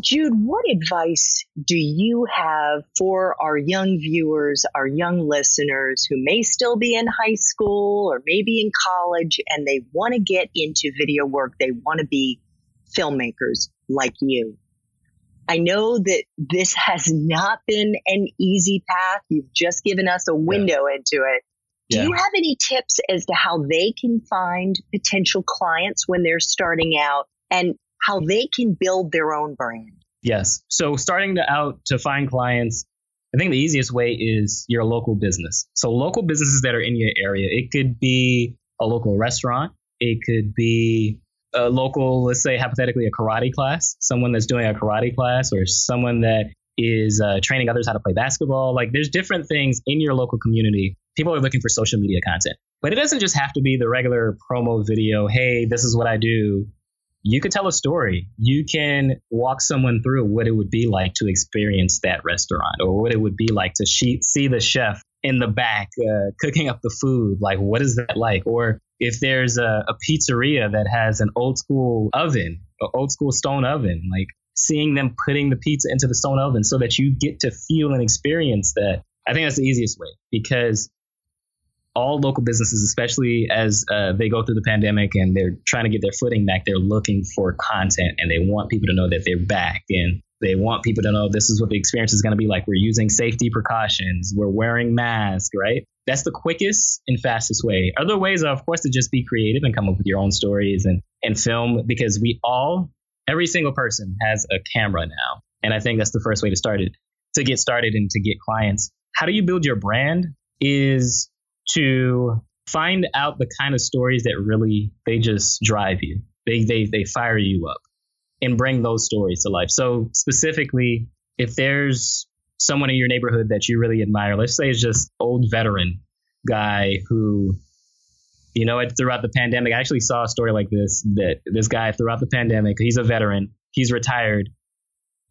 Jude, what advice do you have for our young viewers, our young listeners who may still be in high school or maybe in college and they want to get into video work? They want to be filmmakers like you. I know that this has not been an easy path. You've just given us a window yeah. into it. Do yeah. you have any tips as to how they can find potential clients when they're starting out? And how they can build their own brand. Yes. So starting to out to find clients, I think the easiest way is your local business. So local businesses that are in your area. It could be a local restaurant. It could be a local, let's say hypothetically, a karate class, someone that's doing a karate class, or someone that is uh, training others how to play basketball. Like there's different things in your local community. People are looking for social media content, but it doesn't just have to be the regular promo video. Hey, this is what I do you could tell a story. You can walk someone through what it would be like to experience that restaurant or what it would be like to see the chef in the back uh, cooking up the food. Like, what is that like? Or if there's a, a pizzeria that has an old school oven, an old school stone oven, like seeing them putting the pizza into the stone oven so that you get to feel and experience that. I think that's the easiest way because all local businesses, especially as uh, they go through the pandemic and they're trying to get their footing back, they're looking for content and they want people to know that they're back and they want people to know this is what the experience is going to be like. We're using safety precautions, we're wearing masks, right? That's the quickest and fastest way. Other ways are, of course, to just be creative and come up with your own stories and, and film because we all, every single person has a camera now. And I think that's the first way to start it, to get started and to get clients. How do you build your brand? Is to find out the kind of stories that really they just drive you. They they they fire you up and bring those stories to life. So specifically, if there's someone in your neighborhood that you really admire, let's say it's just old veteran guy who you know, throughout the pandemic, I actually saw a story like this that this guy throughout the pandemic, he's a veteran, he's retired,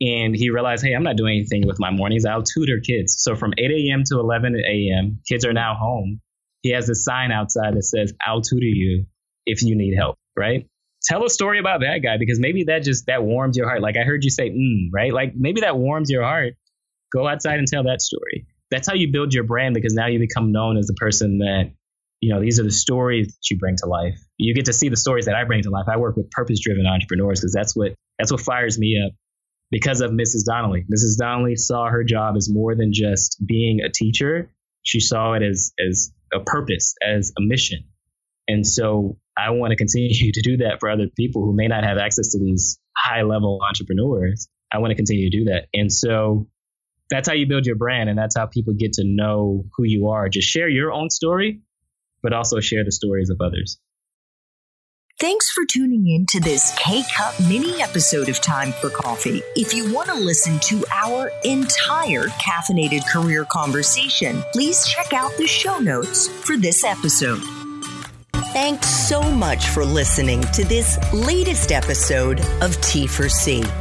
and he realized, hey, I'm not doing anything with my mornings. I'll tutor kids. So from 8 a.m. to 11 a.m., kids are now home. He has a sign outside that says, I'll tutor you if you need help, right? Tell a story about that guy because maybe that just that warms your heart. Like I heard you say, mm, right? Like maybe that warms your heart. Go outside and tell that story. That's how you build your brand because now you become known as the person that, you know, these are the stories that you bring to life. You get to see the stories that I bring to life. I work with purpose driven entrepreneurs because that's what that's what fires me up because of Mrs. Donnelly. Mrs. Donnelly saw her job as more than just being a teacher. She saw it as as a purpose, as a mission. And so I want to continue to do that for other people who may not have access to these high level entrepreneurs. I want to continue to do that. And so that's how you build your brand and that's how people get to know who you are. Just share your own story, but also share the stories of others. Thanks for tuning in to this K Cup mini episode of Time for Coffee. If you want to listen to our entire caffeinated career conversation, please check out the show notes for this episode. Thanks so much for listening to this latest episode of T4C.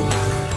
Thank you.